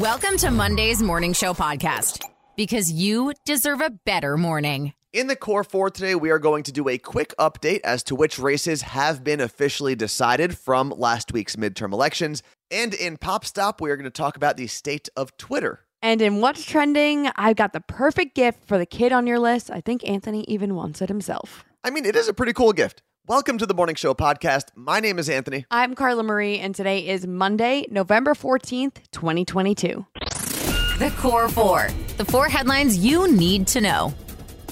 Welcome to Monday's Morning Show podcast because you deserve a better morning. In the core four today, we are going to do a quick update as to which races have been officially decided from last week's midterm elections. And in Pop Stop, we are going to talk about the state of Twitter. And in what's trending, I've got the perfect gift for the kid on your list. I think Anthony even wants it himself. I mean, it is a pretty cool gift. Welcome to the Morning Show podcast. My name is Anthony. I'm Carla Marie, and today is Monday, November 14th, 2022. The Core Four, the four headlines you need to know.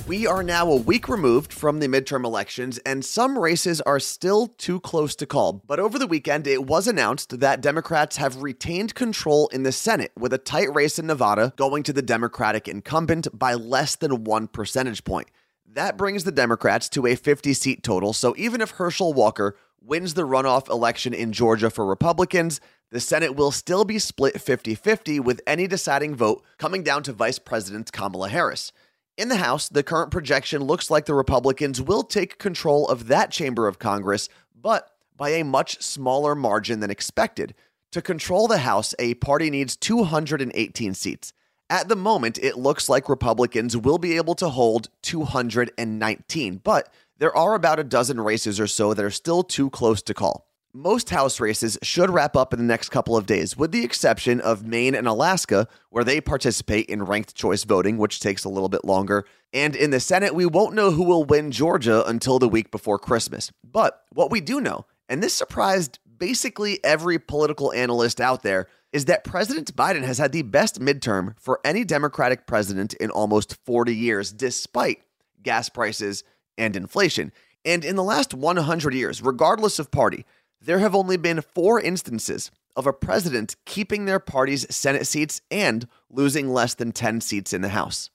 We are now a week removed from the midterm elections, and some races are still too close to call. But over the weekend, it was announced that Democrats have retained control in the Senate, with a tight race in Nevada going to the Democratic incumbent by less than one percentage point. That brings the Democrats to a 50 seat total. So even if Herschel Walker wins the runoff election in Georgia for Republicans, the Senate will still be split 50 50, with any deciding vote coming down to Vice President Kamala Harris. In the House, the current projection looks like the Republicans will take control of that chamber of Congress, but by a much smaller margin than expected. To control the House, a party needs 218 seats. At the moment, it looks like Republicans will be able to hold 219, but there are about a dozen races or so that are still too close to call. Most House races should wrap up in the next couple of days, with the exception of Maine and Alaska, where they participate in ranked choice voting, which takes a little bit longer. And in the Senate, we won't know who will win Georgia until the week before Christmas. But what we do know, and this surprised basically every political analyst out there, is that President Biden has had the best midterm for any Democratic president in almost 40 years, despite gas prices and inflation. And in the last 100 years, regardless of party, there have only been four instances of a president keeping their party's Senate seats and losing less than 10 seats in the House.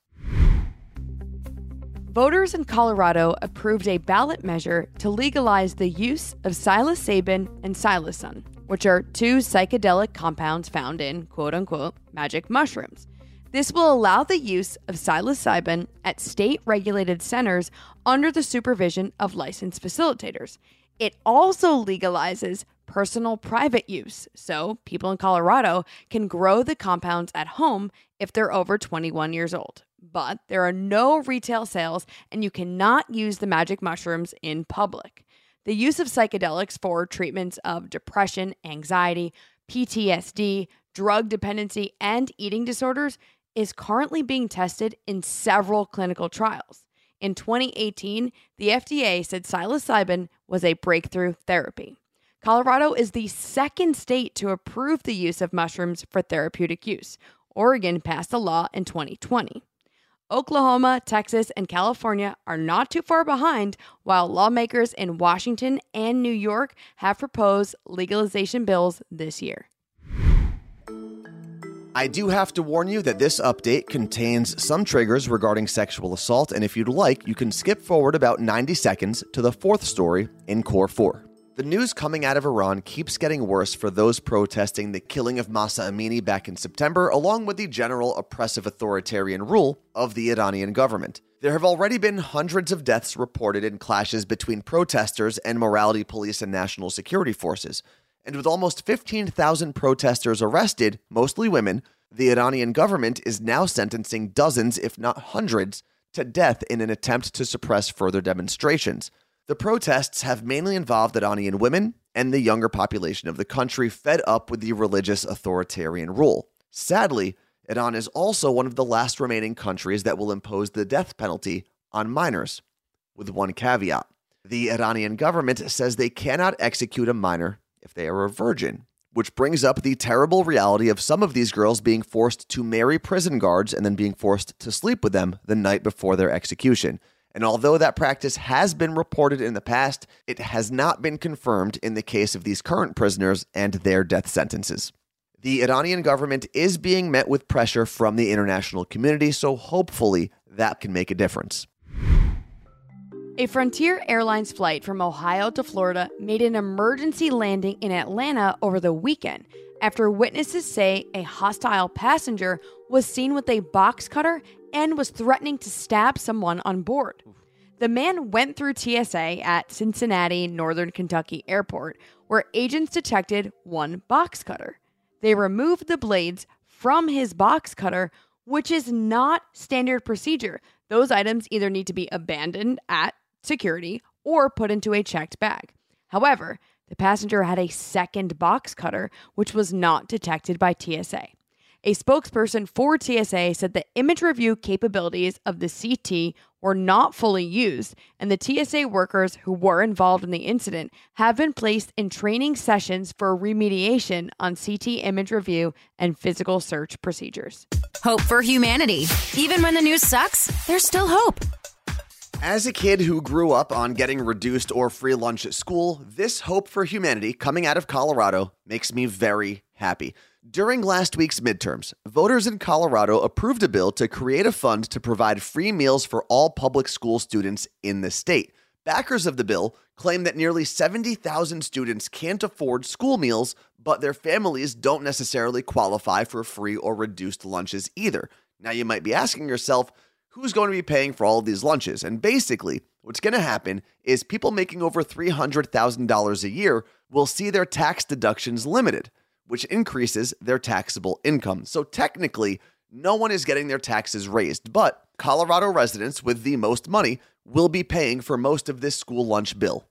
Voters in Colorado approved a ballot measure to legalize the use of psilocybin and psilocin, which are two psychedelic compounds found in quote unquote magic mushrooms. This will allow the use of psilocybin at state regulated centers under the supervision of licensed facilitators. It also legalizes personal private use, so people in Colorado can grow the compounds at home if they're over 21 years old. But there are no retail sales, and you cannot use the magic mushrooms in public. The use of psychedelics for treatments of depression, anxiety, PTSD, drug dependency, and eating disorders is currently being tested in several clinical trials. In 2018, the FDA said psilocybin was a breakthrough therapy. Colorado is the second state to approve the use of mushrooms for therapeutic use. Oregon passed a law in 2020. Oklahoma, Texas, and California are not too far behind, while lawmakers in Washington and New York have proposed legalization bills this year. I do have to warn you that this update contains some triggers regarding sexual assault, and if you'd like, you can skip forward about 90 seconds to the fourth story in Core 4. The news coming out of Iran keeps getting worse for those protesting the killing of Mahsa Amini back in September, along with the general oppressive authoritarian rule of the Iranian government. There have already been hundreds of deaths reported in clashes between protesters and morality police and national security forces. And with almost 15,000 protesters arrested, mostly women, the Iranian government is now sentencing dozens, if not hundreds, to death in an attempt to suppress further demonstrations. The protests have mainly involved Iranian women and the younger population of the country fed up with the religious authoritarian rule. Sadly, Iran is also one of the last remaining countries that will impose the death penalty on minors, with one caveat. The Iranian government says they cannot execute a minor if they are a virgin, which brings up the terrible reality of some of these girls being forced to marry prison guards and then being forced to sleep with them the night before their execution. And although that practice has been reported in the past, it has not been confirmed in the case of these current prisoners and their death sentences. The Iranian government is being met with pressure from the international community, so hopefully that can make a difference. A Frontier Airlines flight from Ohio to Florida made an emergency landing in Atlanta over the weekend after witnesses say a hostile passenger was seen with a box cutter and was threatening to stab someone on board. The man went through TSA at Cincinnati Northern Kentucky Airport, where agents detected one box cutter. They removed the blades from his box cutter, which is not standard procedure. Those items either need to be abandoned at security or put into a checked bag. However, the passenger had a second box cutter, which was not detected by TSA. A spokesperson for TSA said the image review capabilities of the CT were not fully used, and the TSA workers who were involved in the incident have been placed in training sessions for remediation on CT image review and physical search procedures. Hope for humanity. Even when the news sucks, there's still hope. As a kid who grew up on getting reduced or free lunch at school, this hope for humanity coming out of Colorado makes me very happy. During last week's midterms, voters in Colorado approved a bill to create a fund to provide free meals for all public school students in the state. Backers of the bill claim that nearly 70,000 students can't afford school meals, but their families don't necessarily qualify for free or reduced lunches either. Now, you might be asking yourself, who's going to be paying for all of these lunches? And basically, what's going to happen is people making over $300,000 a year will see their tax deductions limited, which increases their taxable income. So technically, no one is getting their taxes raised, but Colorado residents with the most money will be paying for most of this school lunch bill.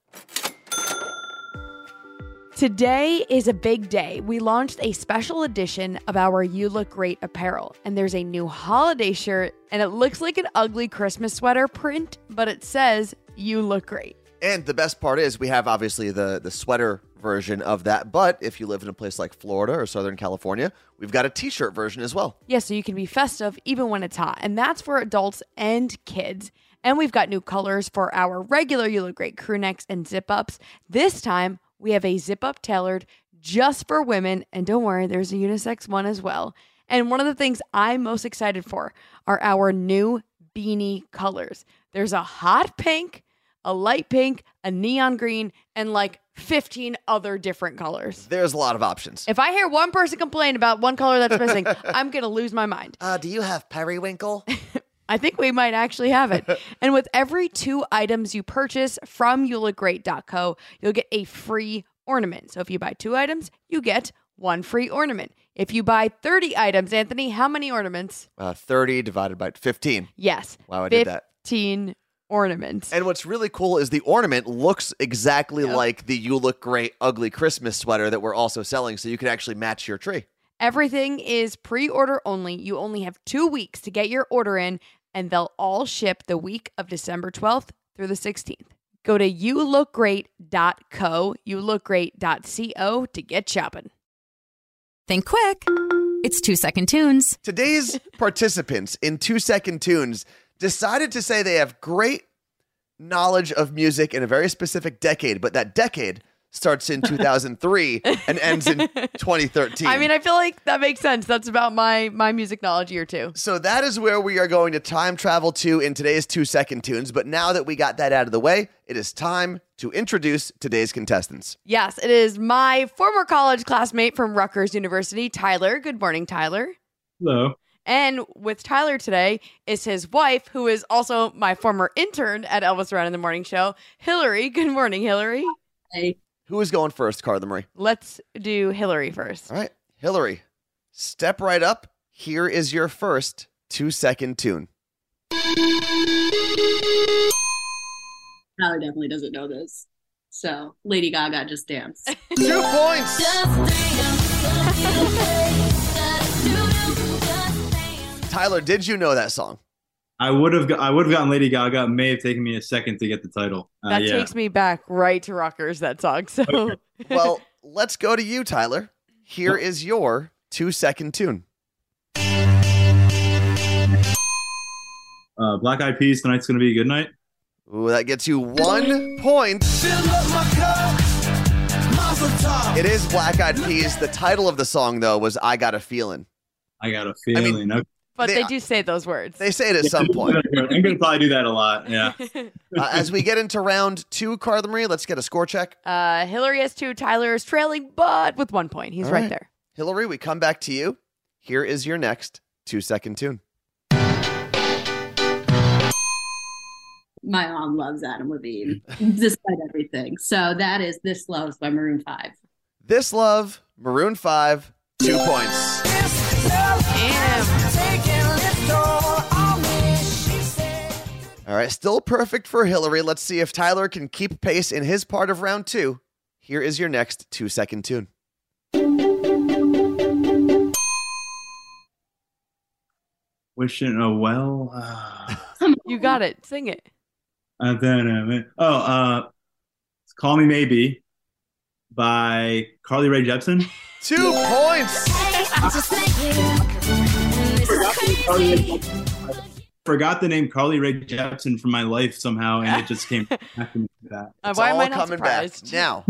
Today is a big day. We launched a special edition of our You Look Great apparel, and there's a new holiday shirt, and it looks like an ugly Christmas sweater print, but it says You Look Great. And the best part is we have obviously the the sweater version of that, but if you live in a place like Florida or Southern California, we've got a t-shirt version as well. Yeah, so you can be festive even when it's hot, and that's for adults and kids. And we've got new colors for our regular You Look Great crew necks and zip ups. This time, we have a zip up tailored just for women. And don't worry, there's a unisex one as well. And one of the things I'm most excited for are our new beanie colors. There's a hot pink, a light pink, a neon green, and like 15 other different colors. There's a lot of options. If I hear one person complain about one color that's missing, I'm going to lose my mind. Uh, do you have periwinkle? I think we might actually have it. and with every two items you purchase from youlookgreat.co, you'll get a free ornament. So if you buy two items, you get one free ornament. If you buy 30 items, Anthony, how many ornaments? Uh, 30 divided by 15. Yes. Wow, I did that. 15 ornaments. And what's really cool is the ornament looks exactly Yep. like the You Look Great Ugly Christmas sweater that we're also selling, so you can actually match your tree. Everything is pre order only. You only have two weeks to get your order in, and they'll all ship the week of December 12th through the 16th. Go to youlookgreat.co, youlookgreat.co to get shopping. Think quick. It's two second tunes. Today's participants in Two Second Tunes decided to say they have great knowledge of music in a very specific decade, but that decade starts in 2003 and ends in 2013. I mean, I feel like that makes sense. That's about my my music knowledge year too. So that is where we are going to time travel to in today's two second tunes. But now that we got that out of the way, it is time to introduce today's contestants. Yes, it is my former college classmate from Rutgers University, Tyler. Good morning, Tyler. Hello. And with Tyler today is his wife, who is also my former intern at Elvis Duran in the Morning Show, Hillary. Good morning, Hillary. Hey, Who is going first, Carla Marie? Let's do Hillary first. All right, Hillary, step right up. Here is your first two second tune. Tyler definitely doesn't know this. So Lady Gaga just dance. Two points. Tyler, did you know that song? I would have I would have gotten Lady Gaga. It may have taken me a second to get the title. Uh, That yeah. takes me back right to Rutgers, that song. So Well, let's go to you, Tyler. Here is your two second tune. uh, Black Eyed Peas. Tonight's gonna be a good night. Ooh, that gets you one point. It is Black Eyed Peas. The title of the song, though, was I Got a Feeling. I got a mean- feeling. Okay. But They- they, do say those words. They say it at some point. I'm gonna probably do that a lot. Yeah. Uh, as we get into round two, Carla Marie, let's get a score check. uh Hillary has two, Tyler is trailing, but with one point. He's All right. right. there. Hillary, we come back to you. Here is your next two second tune. My mom loves Adam Levine, despite everything. So that is This Loves by Maroon 5. This Love, Maroon 5, two points. All right, still perfect for Hillary. Let's see if Tyler can keep pace in his part of round two. Here is your next two second tune. Wishing a well. Uh, you got it. Sing it. Uh, uh, uh, oh, uh, Call Me Maybe by Carly Rae Jepsen. Two points. Forgot the name Carly Rae Jepsen from my life somehow, and it just came back to me that. It's why am I not coming back. surprised? Now,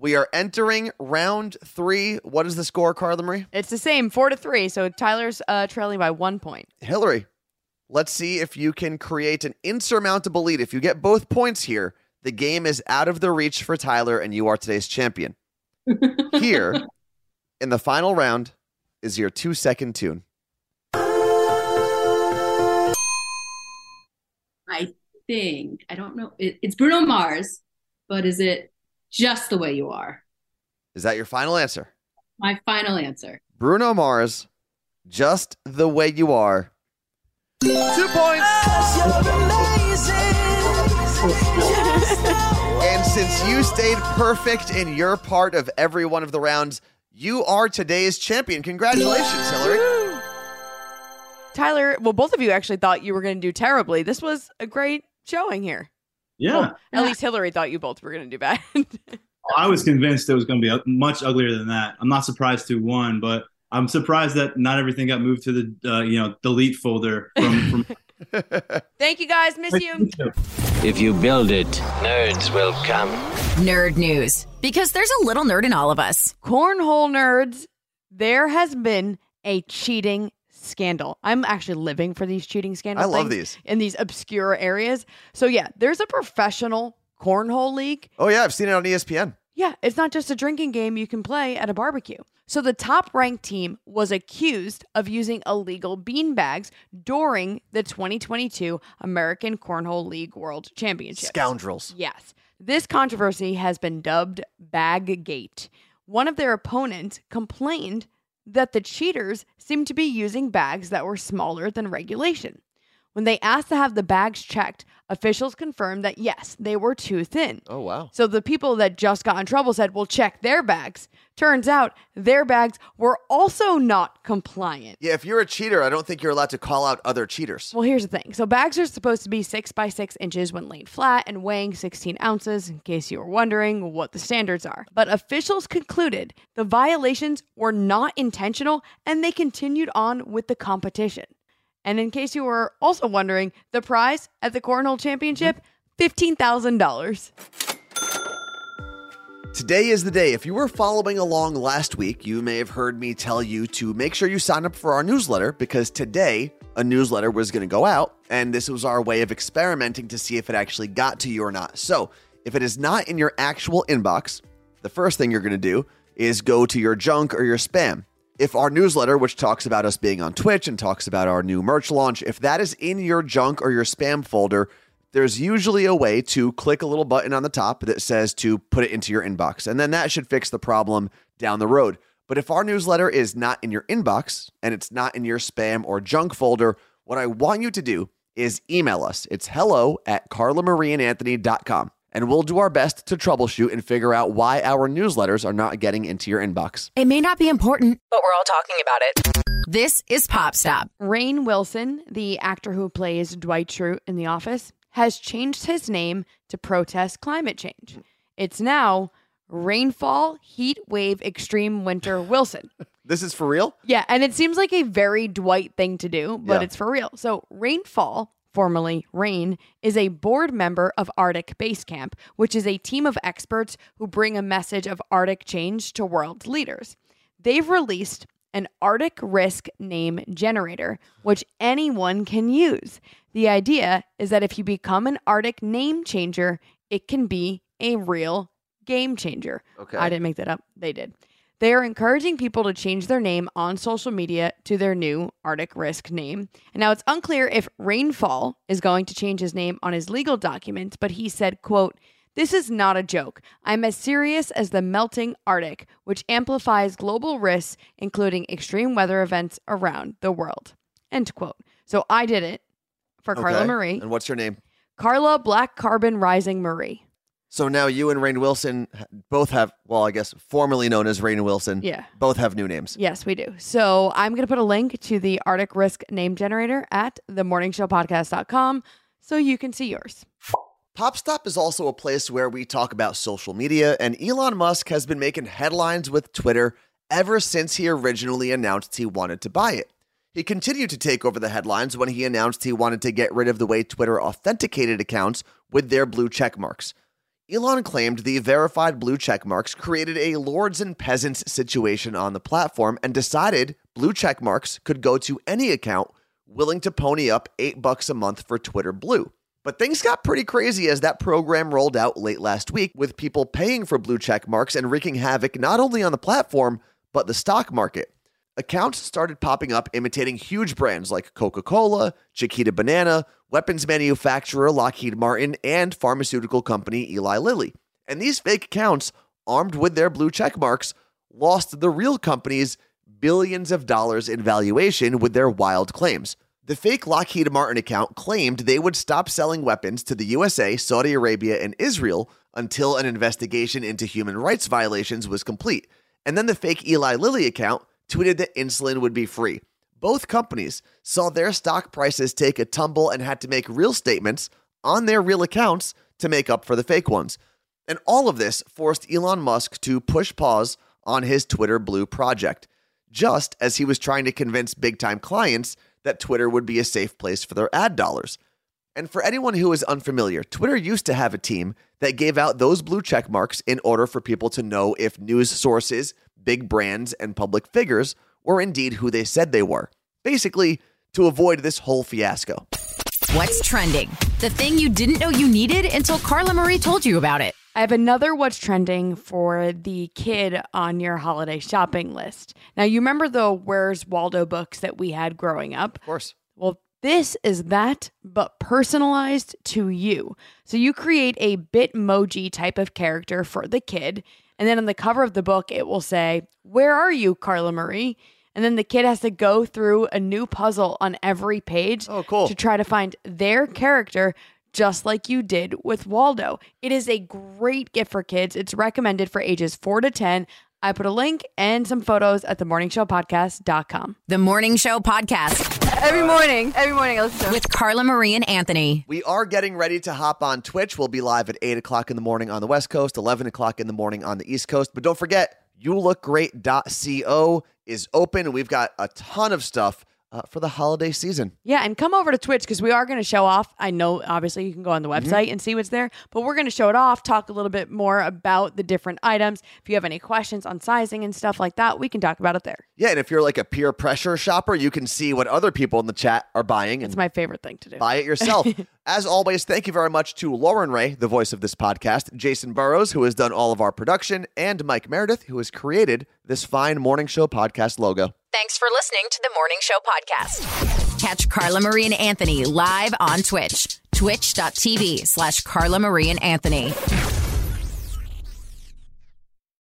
we are entering round three. What is the score, Carla Marie? It's the same, four to three. So Tyler's uh, trailing by one point. Hillary, let's see if you can create an insurmountable lead. If you get both points here, the game is out of the reach for Tyler, and you are today's champion. Here, in the final round, is your two second tune. I think I don't know. It, it's Bruno Mars, but is it just the way you are? Is that your final answer? My final answer. Bruno Mars, just the way you are. Two points. And since you stayed perfect in your part of every one of the rounds, you are today's champion. Congratulations, Hillary. Tyler, well, both of you actually thought you were going to do terribly. This was a great showing here. Yeah. Well, at least Hillary thought you both were going to do bad. I was convinced it was going to be much uglier than that. I'm not surprised to one, but I'm surprised that not everything got moved to the uh, you know delete folder from. from Thank you guys. Miss you. If you build it, nerds will come. Nerd news. Because there's a little nerd in all of us. Cornhole nerds, there has been a cheating scandal. I'm actually living for these cheating scandals. I love these. In these obscure areas. So, yeah, there's a professional cornhole league. Oh, yeah, I've seen it on ESPN. Yeah, it's not just a drinking game you can play at a barbecue. So the top ranked team was accused of using illegal beanbags during the 2022 American Cornhole League World Championships. Scoundrels. Yes. This controversy has been dubbed Baggate. One of their opponents complained that the cheaters seemed to be using bags that were smaller than regulation. When they asked to have the bags checked, officials confirmed that yes, they were too thin. Oh, wow. So the people that just got in trouble said, well, check their bags. Turns out their bags were also not compliant. Yeah, if you're a cheater, I don't think you're allowed to call out other cheaters. Well, here's the thing. So bags are supposed to be six by six inches when laid flat and weighing 16 ounces, in case you were wondering what the standards are. But officials concluded the violations were not intentional and they continued on with the competition. And in case you were also wondering, the prize at the Cornhole Championship $15,000. Today is the day. If you were following along last week, you may have heard me tell you to make sure you sign up for our newsletter because today a newsletter was going to go out, and this was our way of experimenting to see if it actually got to you or not. So, if it is not in your actual inbox, the first thing you're going to do is go to your junk or your spam. If our newsletter, which talks about us being on Twitch and talks about our new merch launch, if that is in your junk or your spam folder, there's usually a way to click a little button on the top that says to put it into your inbox. And then that should fix the problem down the road. But if our newsletter is not in your inbox and it's not in your spam or junk folder, what I want you to do is email us. It's hello at carlamarieandanthony.com. And we'll do our best to troubleshoot and figure out why our newsletters are not getting into your inbox. It may not be important, but we're all talking about it. This is Pop Stop. Rainn Wilson, the actor who plays Dwight Schrute in The Office, has changed his name to protest climate change. It's now Rainfall Heat Wave Extreme Winter Wilson. This is for real? Yeah, and it seems like a very Dwight thing to do, but Yeah. it's for real. So, Rainfall, formerly Rainn, is a board member of Arctic Base Camp, which is a team of experts who bring a message of Arctic change to world leaders. They've released an Arctic Risk Name Generator, which anyone can use. The idea is that if you become an Arctic name changer, it can be a real game changer. Okay. I didn't make that up. They did. They are encouraging people to change their name on social media to their new Arctic Risk name. And now it's unclear if Rainfall is going to change his name on his legal documents, but he said, quote, this is not a joke. I'm as serious as the melting Arctic, which amplifies global risks, including extreme weather events around the world. End quote. So I did it for Carla Marie. And what's your name? Carla Black Carbon Rising Marie. So now you and Rainn Wilson both have, well, I guess formerly known as Rainn Wilson. Yeah. Both have new names. Yes, we do. So I'm going to put a link to the Arctic Risk name generator at themorningshowpodcast.com so you can see yours. PopStop is also a place where we talk about social media, and Elon Musk has been making headlines with Twitter ever since he originally announced he wanted to buy it. He continued to take over the headlines when he announced he wanted to get rid of the way Twitter authenticated accounts with their blue check marks. Elon claimed the verified blue check marks created a lords and peasants situation on the platform and decided blue check marks could go to any account willing to pony up 8 bucks a month for Twitter Blue. But things got pretty crazy as that program rolled out late last week with people paying for blue check marks and wreaking havoc not only on the platform but the stock market. Accounts started popping up imitating huge brands like Coca Cola, Chiquita Banana, weapons manufacturer Lockheed Martin, and pharmaceutical company Eli Lilly. And these fake accounts, armed with their blue check marks, lost the real companies billions of dollars in valuation with their wild claims. The fake Lockheed Martin account claimed they would stop selling weapons to the USA, Saudi Arabia, and Israel until an investigation into human rights violations was complete. And then the fake Eli Lilly account tweeted that insulin would be free. Both companies saw their stock prices take a tumble and had to make real statements on their real accounts to make up for the fake ones. And all of this forced Elon Musk to push pause on his Twitter Blue project, just as he was trying to convince big time clients that Twitter would be a safe place for their ad dollars. And for anyone who is unfamiliar, Twitter used to have a team that gave out those blue check marks in order for people to know if news sources, big brands, and public figures were indeed who they said they were. Basically, to avoid this whole fiasco. What's trending? The thing you didn't know you needed until Carla Marie told you about it. I have another what's trending for the kid on your holiday shopping list. Now, you remember the Where's Waldo books that we had growing up? Of course. Well, this is that, but personalized to you. So you create a Bitmoji type of character for the kid. And then on the cover of the book, it will say, Where are you, Carla Marie? And then the kid has to go through a new puzzle on every page Oh, cool. to try to find their character, just like you did with Waldo. It is a great gift for kids. It's recommended for ages 4 to 10. I put a link and some photos at themorningshowpodcast.com. The Morning Show Podcast Every morning, every morning I listen to with Carla Marie and Anthony. We are getting ready to hop on Twitch. We'll be live at 8 o'clock in the morning on the West Coast, 11 o'clock in the morning on the East Coast. But don't forget, youlookgreat.co is open. We've got a ton of stuff uh, for the holiday season. Yeah, and come over to Twitch because we are going to show off. I know, obviously, you can go on the Mm-hmm. website and see what's there, but we're going to show it off, talk a little bit more about the different items. If you have any questions on sizing and stuff like that, we can talk about it there. Yeah, and if you're like a peer pressure shopper, you can see what other people in the chat are buying It's my favorite thing to do. buy it yourself. As always, thank you very much to Lauren Ray, the voice of this podcast, Jason Burrows, who has done all of our production, and Mike Meredith, who has created this fine morning show podcast logo. Thanks for listening to the Morning Show Podcast. Catch Carla Marie and Anthony live on Twitch. Twitch.tv slash Carla Marie and Anthony.